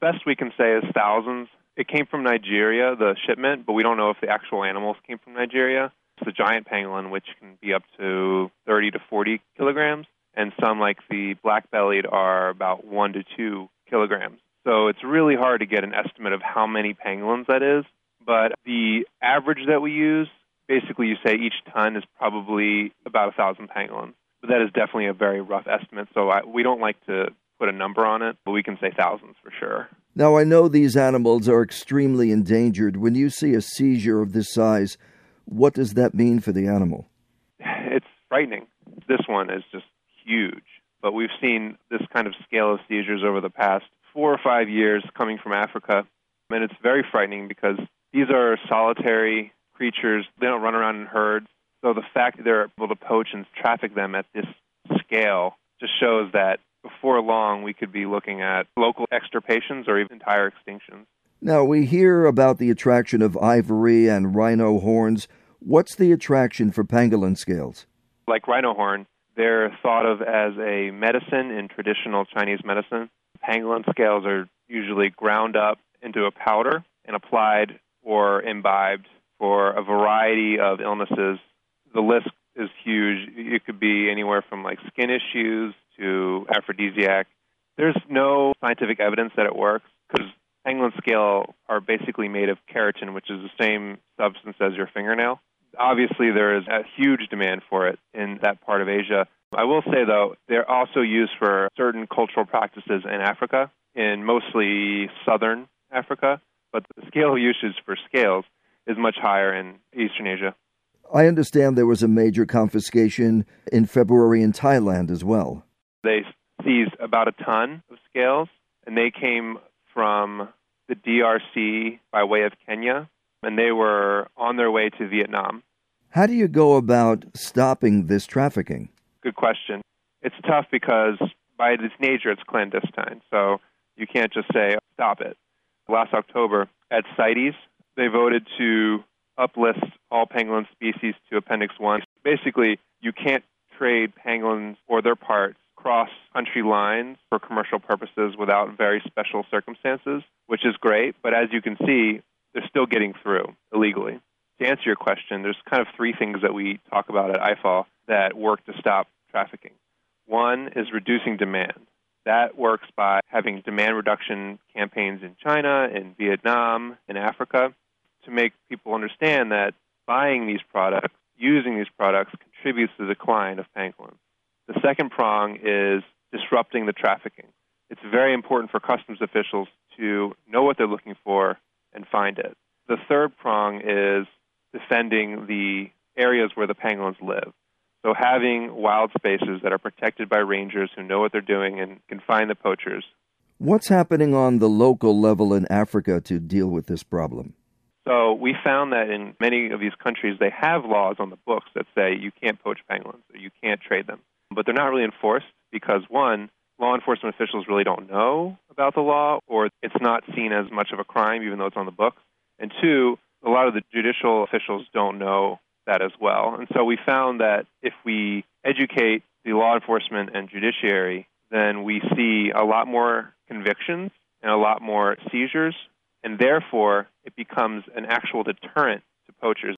best we can say is thousands. It came from Nigeria, the shipment, but we don't know if the actual animals came from Nigeria. It's a giant pangolin, which can be up to 30 to 40 kilograms, and some, like the black bellied, are about 1 to 2 kilograms. So it's really hard to get an estimate of how many pangolins that is. But the average that we use, basically, you say each ton is probably about a thousand pangolins. But that is definitely a very rough estimate. So I, we don't like to put a number on it, but we can say thousands for sure. Now, I know these animals are extremely endangered. When you see a seizure of this size, what does that mean for the animal? It's frightening. This one is just huge. But we've seen this kind of scale of seizures over the past four or five years coming from Africa. And it's very frightening because these are solitary creatures. They don't run around in herds. So the fact that they're able to poach and traffic them at this scale just shows that before long we could be looking at local extirpations or even entire extinctions. Now, we hear about the attraction of ivory and rhino horns. What's the attraction for pangolin scales? Like rhino horn, they're thought of as a medicine in traditional Chinese medicine. Pangolin scales are usually ground up into a powder and applied or imbibed for a variety of illnesses. The list is huge. It could be anywhere from like skin issues aphrodisiac. There's no scientific evidence that it works because pangolin scale are basically made of keratin, which is the same substance as your fingernail. Obviously, there is a huge demand for it in that part of Asia. I will say, though, they're also used for certain cultural practices in Africa, in mostly southern Africa, but the scale usage for scales is much higher in Eastern Asia. I understand there was a major confiscation in February in Thailand as well. They seized about a ton of scales, and they came from the DRC by way of Kenya, and they were on their way to Vietnam. How do you go about stopping this trafficking? Good question. It's tough because by its nature it's clandestine, so you can't just say stop it. Last October at CITES, they voted to uplist all pangolin species to Appendix 1. Basically, you can't trade pangolins or their parts cross country lines for commercial purposes without very special circumstances, which is great. But as you can see, they're still getting through illegally. To answer your question, there's kind of three things that we talk about at IFAW that work to stop trafficking. One is reducing demand. That works by having demand reduction campaigns in China, in Vietnam, in Africa to make people understand that buying these products, using these products, contributes to the decline of pangolins. The second prong is disrupting the trafficking. It's very important for customs officials to know what they're looking for and find it. The third prong is defending the areas where the pangolins live. So having wild spaces that are protected by rangers who know what they're doing and can find the poachers. What's happening on the local level in Africa to deal with this problem? So we found that in many of these countries, they have laws on the books that say you can't poach pangolins or you can't trade them but they're not really enforced because one, law enforcement officials really don't know about the law, or it's not seen as much of a crime, even though it's on the books. And two, a lot of the judicial officials don't know that as well. And so we found that if we educate the law enforcement and judiciary, then we see a lot more convictions and a lot more seizures, and therefore it becomes an actual deterrent to poachers.